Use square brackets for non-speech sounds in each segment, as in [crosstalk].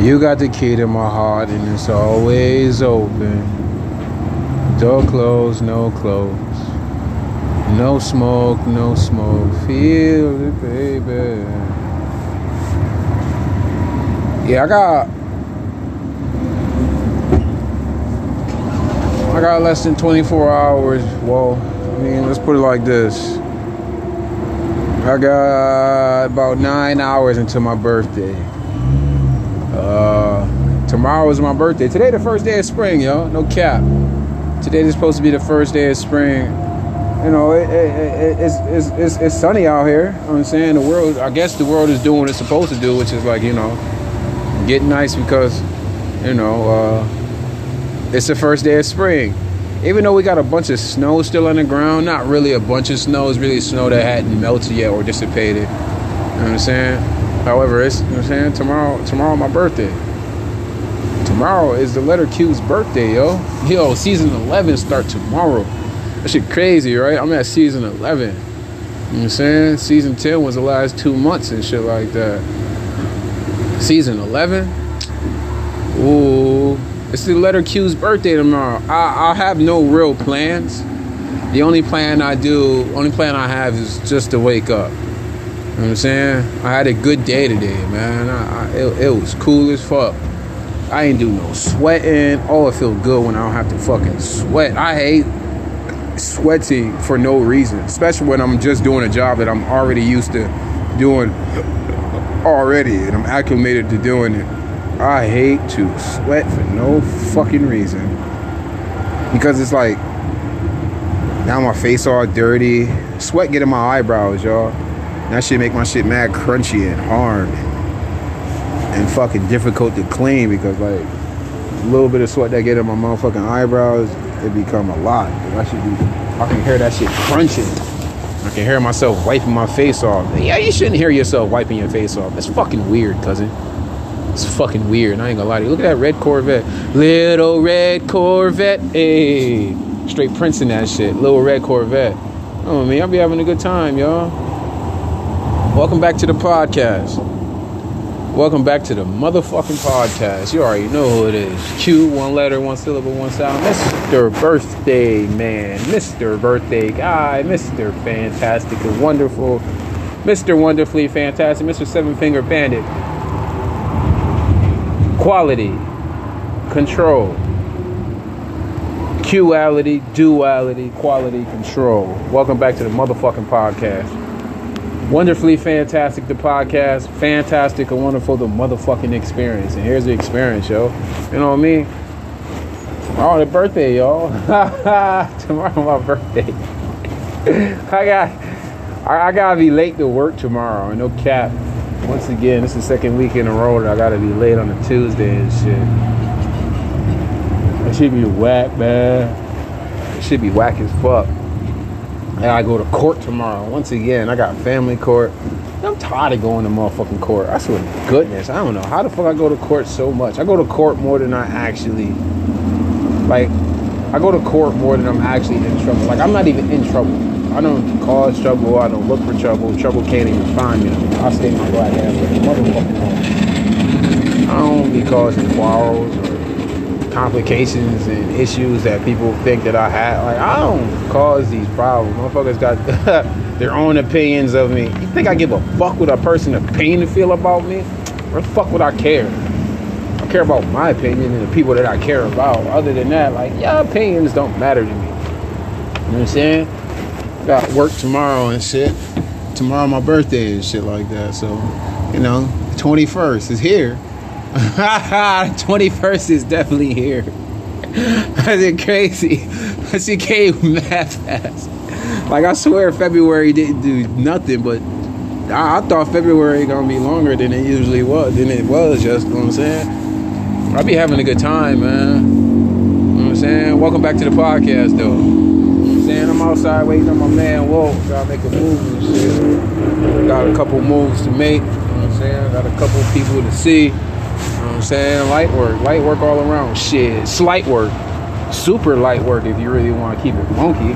You got the key to my heart, and it's always open. Door closed, no close. No smoke, no smoke. Feel it, baby. Yeah, I got. I got less than 24 hours. Well, I mean, let's put it like this. I got about nine hours until my birthday. Uh, tomorrow is my birthday. Today, the first day of spring, yo. No cap. Today is supposed to be the first day of spring. You know, it, it, it, it's, it's, it's, it's sunny out here. You know I'm saying? The world, I guess the world is doing what it's supposed to do, which is like, you know, get nice because, you know, uh, it's the first day of spring. Even though we got a bunch of snow still on the ground, not really a bunch of snow, it's really snow that hadn't melted yet or dissipated. You know what I'm saying? However, it's you know what I'm saying, tomorrow tomorrow my birthday. Tomorrow is the letter Q's birthday, yo. Yo, season 11 start tomorrow. That shit crazy, right? I'm at season 11. You know what I'm saying? Season 10 was the last two months and shit like that. Season 11? Ooh. It's the letter Q's birthday tomorrow. I, I have no real plans. The only plan I do, only plan I have is just to wake up. You know what I'm saying? I had a good day today, man. I, I, it, it was cool as fuck. I ain't do no sweating. Oh, it feel good when I don't have to fucking sweat. I hate sweating for no reason, especially when I'm just doing a job that I'm already used to doing already and I'm acclimated to doing it. I hate to sweat for no fucking reason. Because it's like now my face all dirty. Sweat get in my eyebrows, y'all. That shit make my shit mad crunchy and hard. And fucking difficult to clean because like a little bit of sweat that get in my motherfucking eyebrows, it become a lot. I should be I can hear that shit crunching. I can hear myself wiping my face off. Yeah, you shouldn't hear yourself wiping your face off. That's fucking weird, cousin. It's fucking weird. I ain't gonna lie to you. Look at that red Corvette. Little red Corvette. Hey. Straight Prince in that shit. Little red Corvette. Oh man, I'll be having a good time, y'all. Welcome back to the podcast. Welcome back to the motherfucking podcast. You already know who it is. Q, one letter, one syllable, one sound. Mr. Birthday Man. Mr. Birthday Guy. Mr. Fantastic and Wonderful. Mr. Wonderfully Fantastic. Mr. Seven Finger Bandit quality, control, quality, duality, quality, control. Welcome back to the motherfucking podcast. Wonderfully fantastic, the podcast. Fantastic and wonderful, the motherfucking experience. And here's the experience, yo. You know what I mean? Tomorrow the birthday, y'all. [laughs] tomorrow my birthday. [laughs] I got, I, I gotta be late to work tomorrow. No cap once again, this is the second week in a row that I gotta be late on a Tuesday and shit. That should be whack, man. It should be whack as fuck. And I go to court tomorrow. Once again, I got family court. I'm tired of going to motherfucking court. I swear to goodness, I don't know how the fuck I go to court so much. I go to court more than I actually like. I go to court more than I'm actually in trouble. Like I'm not even in trouble. I don't cause trouble. I don't look for trouble. Trouble can't even find me. I stay my black ass like motherfucking. I don't be causing quarrels or complications and issues that people think that I have. Like I don't cause these problems. Motherfuckers got [laughs] their own opinions of me. You think I give a fuck what a person opinion feel about me? Or fuck would I care? I care about my opinion and the people that I care about. Other than that, like, yeah, opinions don't matter to me. You know what I'm saying? got work tomorrow and shit. Tomorrow my birthday and shit like that. So, you know, 21st is here. [laughs] 21st is definitely here. That's it crazy. She came mad fast. Like I swear February didn't do nothing, but I, I thought February gonna be longer than it usually was. Than it was, just you know what I'm saying. I be having a good time, man. You know what I'm saying? Welcome back to the podcast though You know saying? I'm outside waiting on my man Wolf, Gotta make a move and shit. Got a couple moves to make. You know what I'm saying? Got a couple people to see. You know what I'm saying? Light work. Light work all around. Shit. Slight work. Super light work if you really want to keep it funky.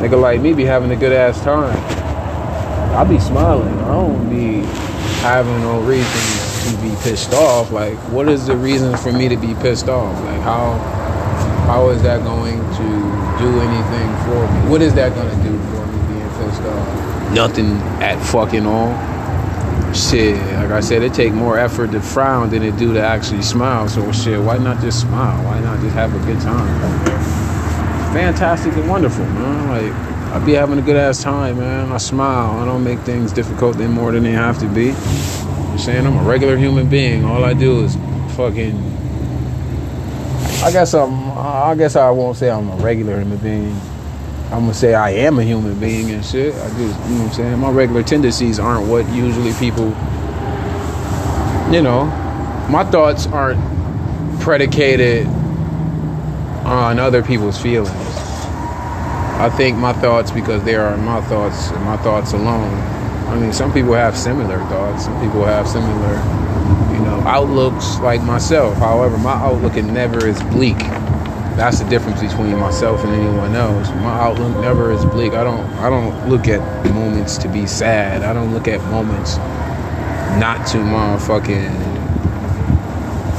Nigga like me be having a good ass time. I be smiling. I don't be having no reason to be pissed off, like what is the reason for me to be pissed off? Like how how is that going to do anything for me? What is that gonna do for me being pissed off? Nothing at fucking all. Shit, like I said, it take more effort to frown than it do to actually smile. So shit, why not just smile? Why not just have a good time? Fantastic and wonderful, man. Like I be having a good ass time, man. I smile. I don't make things difficult any more than they have to be. I'm saying I'm a regular human being. All I do is fucking. I guess I'm. I guess I won't say I'm a regular human being. I'm gonna say I am a human being and shit. I just, you know what I'm saying. My regular tendencies aren't what usually people. You know, my thoughts aren't predicated on other people's feelings. I think my thoughts because they are my thoughts and my thoughts alone. I mean, some people have similar thoughts. Some people have similar, you know, outlooks like myself. However, my outlook never is bleak. That's the difference between myself and anyone else. My outlook never is bleak. I don't I don't look at moments to be sad. I don't look at moments not to motherfucking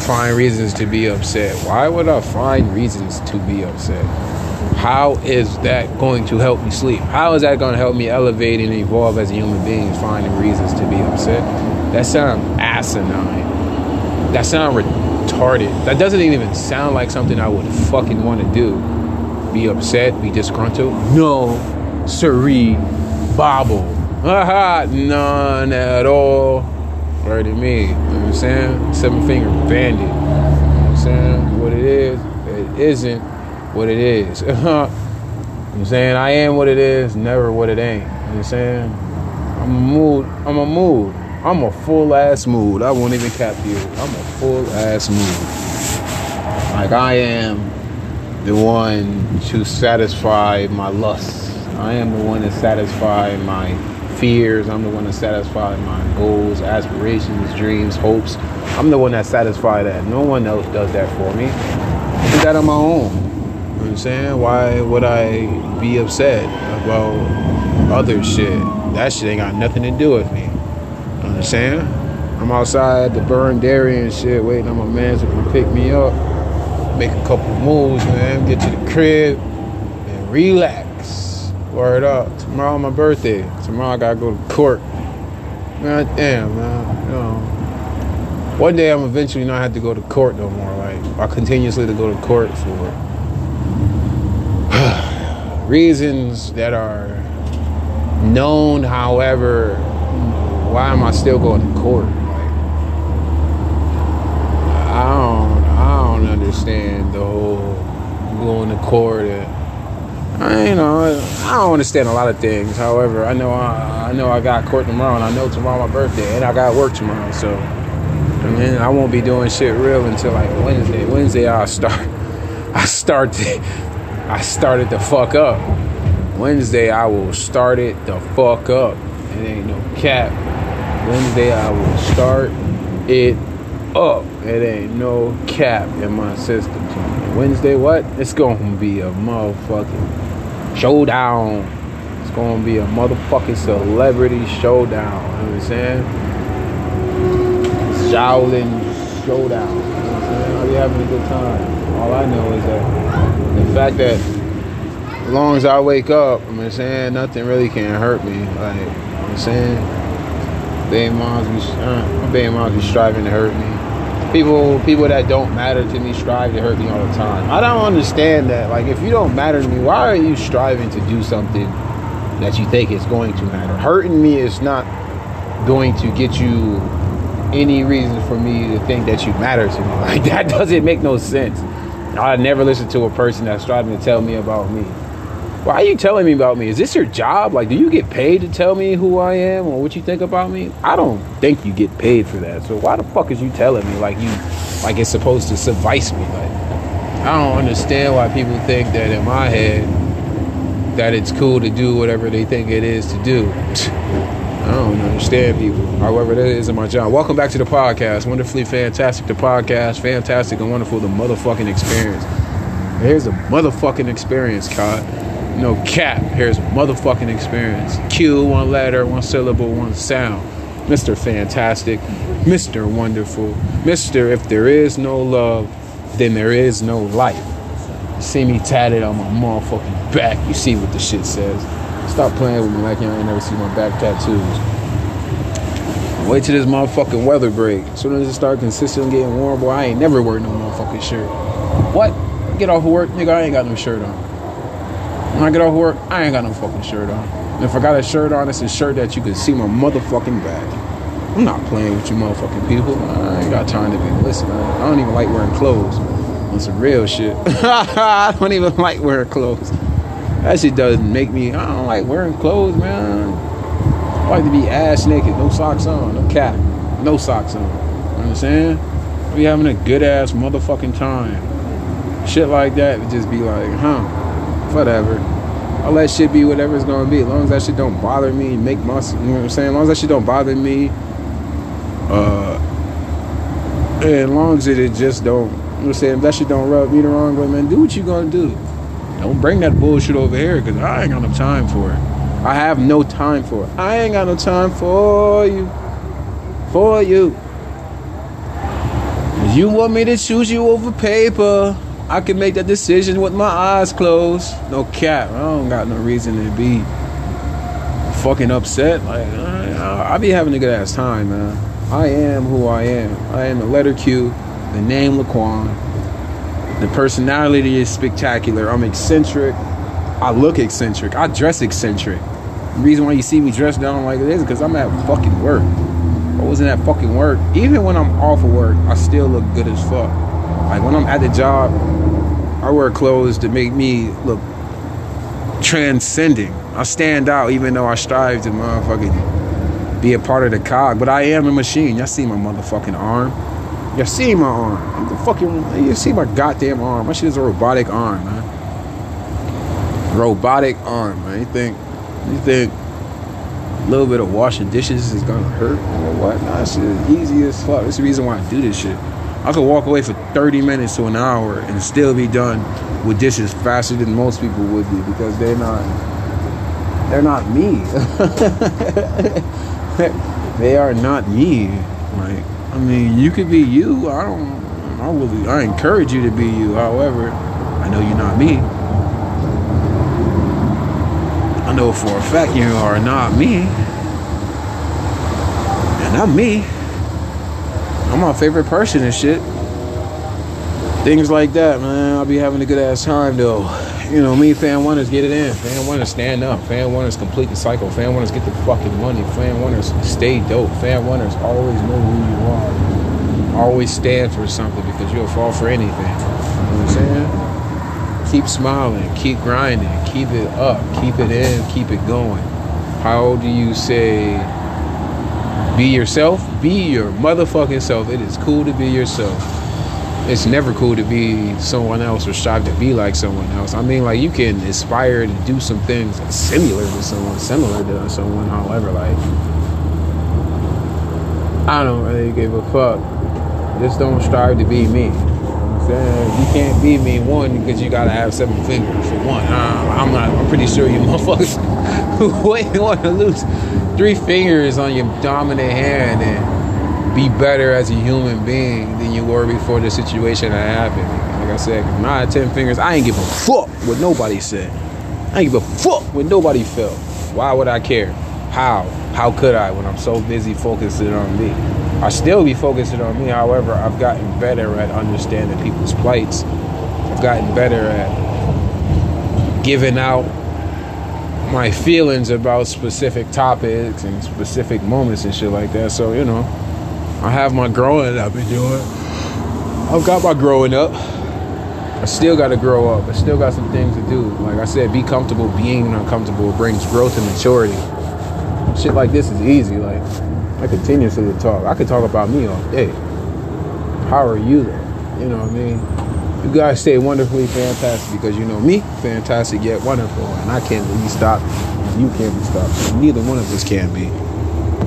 find reasons to be upset. Why would I find reasons to be upset? How is that going to help me sleep? How is that going to help me elevate and evolve as a human being, finding reasons to be upset? That sounds asinine. That sound retarded. That doesn't even sound like something I would fucking want to do. Be upset, be disgruntled. No, siree, bobble. Haha, none at all. To me. You know what I'm saying? Seven finger bandit. You know what I'm saying? What it is, it isn't what it is. [laughs] you know what I'm saying? I am what it is, never what it ain't. You know what I'm saying? I'm a mood. I'm a mood. I'm a full ass mood. I won't even cap you. I'm a full ass mood. Like I am the one to satisfy my lusts. I am the one to satisfy my fears. I'm the one to satisfy my goals, aspirations, dreams, hopes. I'm the one that satisfy that. No one else does that for me. I do that on my own You know what I'm saying? Why would I be upset about other shit? That shit ain't got nothing to do with me. You understand? I'm outside the Byrne Dairy and shit, waiting on my man to come pick me up, make a couple moves, man, get to the crib, and relax. Word up. Tomorrow my birthday. Tomorrow I gotta go to court. Man, damn, man. You know. One day I'm eventually not have to go to court no more. Like I continuously to go to court for [sighs] reasons that are known, however, why am I still going to court? Like, I don't, I don't understand the whole going to court. And, I, you know, I don't understand a lot of things. However, I know I, I know I got court tomorrow, and I know tomorrow my birthday, and I got work tomorrow. So, I mean, I won't be doing shit real until like Wednesday. Wednesday, I'll start. [laughs] I start to I started the fuck up. Wednesday, I will start it the fuck up. It ain't no cap. Wednesday, I will start it up. It ain't no cap in my system. Wednesday, what? It's gonna be a motherfucking showdown. It's gonna be a motherfucking celebrity showdown. You know what I'm saying? Shaolin showdown. You know what I'm saying? I'll be having a good time. All I know is that the fact that as long as I wake up, I'm saying nothing really can hurt me. Like I'm saying, baby moms be uh, baby moms be striving to hurt me. People people that don't matter to me strive to hurt me all the time. I don't understand that. Like if you don't matter to me, why are you striving to do something that you think is going to matter? Hurting me is not going to get you any reason for me to think that you matter to me. [laughs] Like that doesn't make no sense. I never listen to a person that's striving to tell me about me. Why are you telling me about me? Is this your job? Like, do you get paid to tell me who I am or what you think about me? I don't think you get paid for that. So why the fuck is you telling me like you, like it's supposed to suffice me? Like, I don't understand why people think that in my head that it's cool to do whatever they think it is to do. I don't understand people. However, that isn't my job. Welcome back to the podcast. Wonderfully fantastic, the podcast. Fantastic and wonderful, the motherfucking experience. Here's a motherfucking experience, Cod. No cap. Here's motherfucking experience. Q, one letter, one syllable, one sound. Mr. Fantastic, Mr. Wonderful, Mr. If there is no love, then there is no life. You see me tatted on my motherfucking back. You see what the shit says. Stop playing with me like you ain't never see my back tattoos. Wait till this motherfucking weather break. As soon as it start consistently getting warm, boy, I ain't never wear no motherfucking shirt. What? Get off of work, nigga, I ain't got no shirt on. When I get off work, I ain't got no fucking shirt on. If I got a shirt on, it's a shirt that you can see my motherfucking back. I'm not playing with you motherfucking people. I ain't got time to be listening. I don't even like wearing clothes. On some real shit. [laughs] I don't even like wearing clothes. That shit doesn't make me. I don't like wearing clothes, man. I like to be ass naked, no socks on, no cap, no socks on. You understand? Be having a good ass motherfucking time. Shit like that would just be like, huh, whatever. I'll let shit be whatever it's gonna be. As long as that shit don't bother me, make my, you know what I'm saying? As long as that shit don't bother me, uh, and as long as it, just don't, you know what I'm saying? If that shit don't rub me the wrong way, man, do what you gonna do. Don't bring that bullshit over here because I ain't got no time for it. I have no time for it. I ain't got no time for you. For you. You want me to choose you over paper. I can make that decision with my eyes closed. No cap. I don't got no reason to be fucking upset. Like I, be having a good ass time, man. I am who I am. I am the letter Q, the name Laquan. The personality is spectacular. I'm eccentric. I look eccentric. I dress eccentric. The reason why you see me dressed down like this is because I'm at fucking work. I wasn't at fucking work. Even when I'm off of work, I still look good as fuck. Like when I'm at the job, I wear clothes to make me look transcending. I stand out even though I strive to motherfucking be a part of the cog. But I am a machine. Y'all see my motherfucking arm. Y'all see my arm. I'm the fucking. You see my goddamn arm. My shit is a robotic arm, man. Robotic arm, man. You think? You think? A little bit of washing dishes is gonna hurt or what? Nah, shit is easy as fuck. That's the reason why I do this shit. I could walk away for 30 minutes to an hour and still be done with dishes faster than most people would be because they're not they're not me. [laughs] they are not me. Like I mean, you could be you. I don't. I really. I encourage you to be you. However, I know you're not me. I know for a fact you are not me. And I'm me. I'm my favorite person and shit. Things like that, man. I'll be having a good ass time though. You know, me, fan oneers get it in. Fan oneers stand up. Fan oneers complete the cycle. Fan oneers get the fucking money. Fan oneers stay dope. Fan oneers always know who you are. Always stand for something because you'll fall for anything. You know what I'm saying? Keep smiling. Keep grinding. Keep it up. Keep it in. Keep it going. How do you say be yourself? Be your motherfucking self. It is cool to be yourself it's never cool to be someone else or strive to be like someone else. I mean, like you can aspire to do some things similar to someone, similar to someone. However, like I don't really give a fuck. Just don't strive to be me. You, can't be me one because you gotta have seven fingers for one. I'm not. I'm pretty sure you [laughs] motherfuckers [laughs] who want to lose three fingers on your dominant hand and be better as a human being than you were before the situation that happened. Like I said, had 10 fingers, I ain't give a fuck what nobody said. I ain't give a fuck what nobody felt. Why would I care? How? How could I when I'm so busy focusing on me? I still be focusing on me. However, I've gotten better at understanding people's plights. I've gotten better at giving out my feelings about specific topics and specific moments and shit like that. So, you know, I have my growing I've been doing. I've got my growing up. I still got to grow up. I still got some things to do. Like I said, be comfortable. Being uncomfortable brings growth and maturity. Shit like this is easy. Like I continuously talk. I could talk about me all day. How are you though? You know what I mean? You guys stay wonderfully fantastic because you know me, fantastic yet wonderful, and I can't be stopped. You can't be stopped. Neither one of us can be.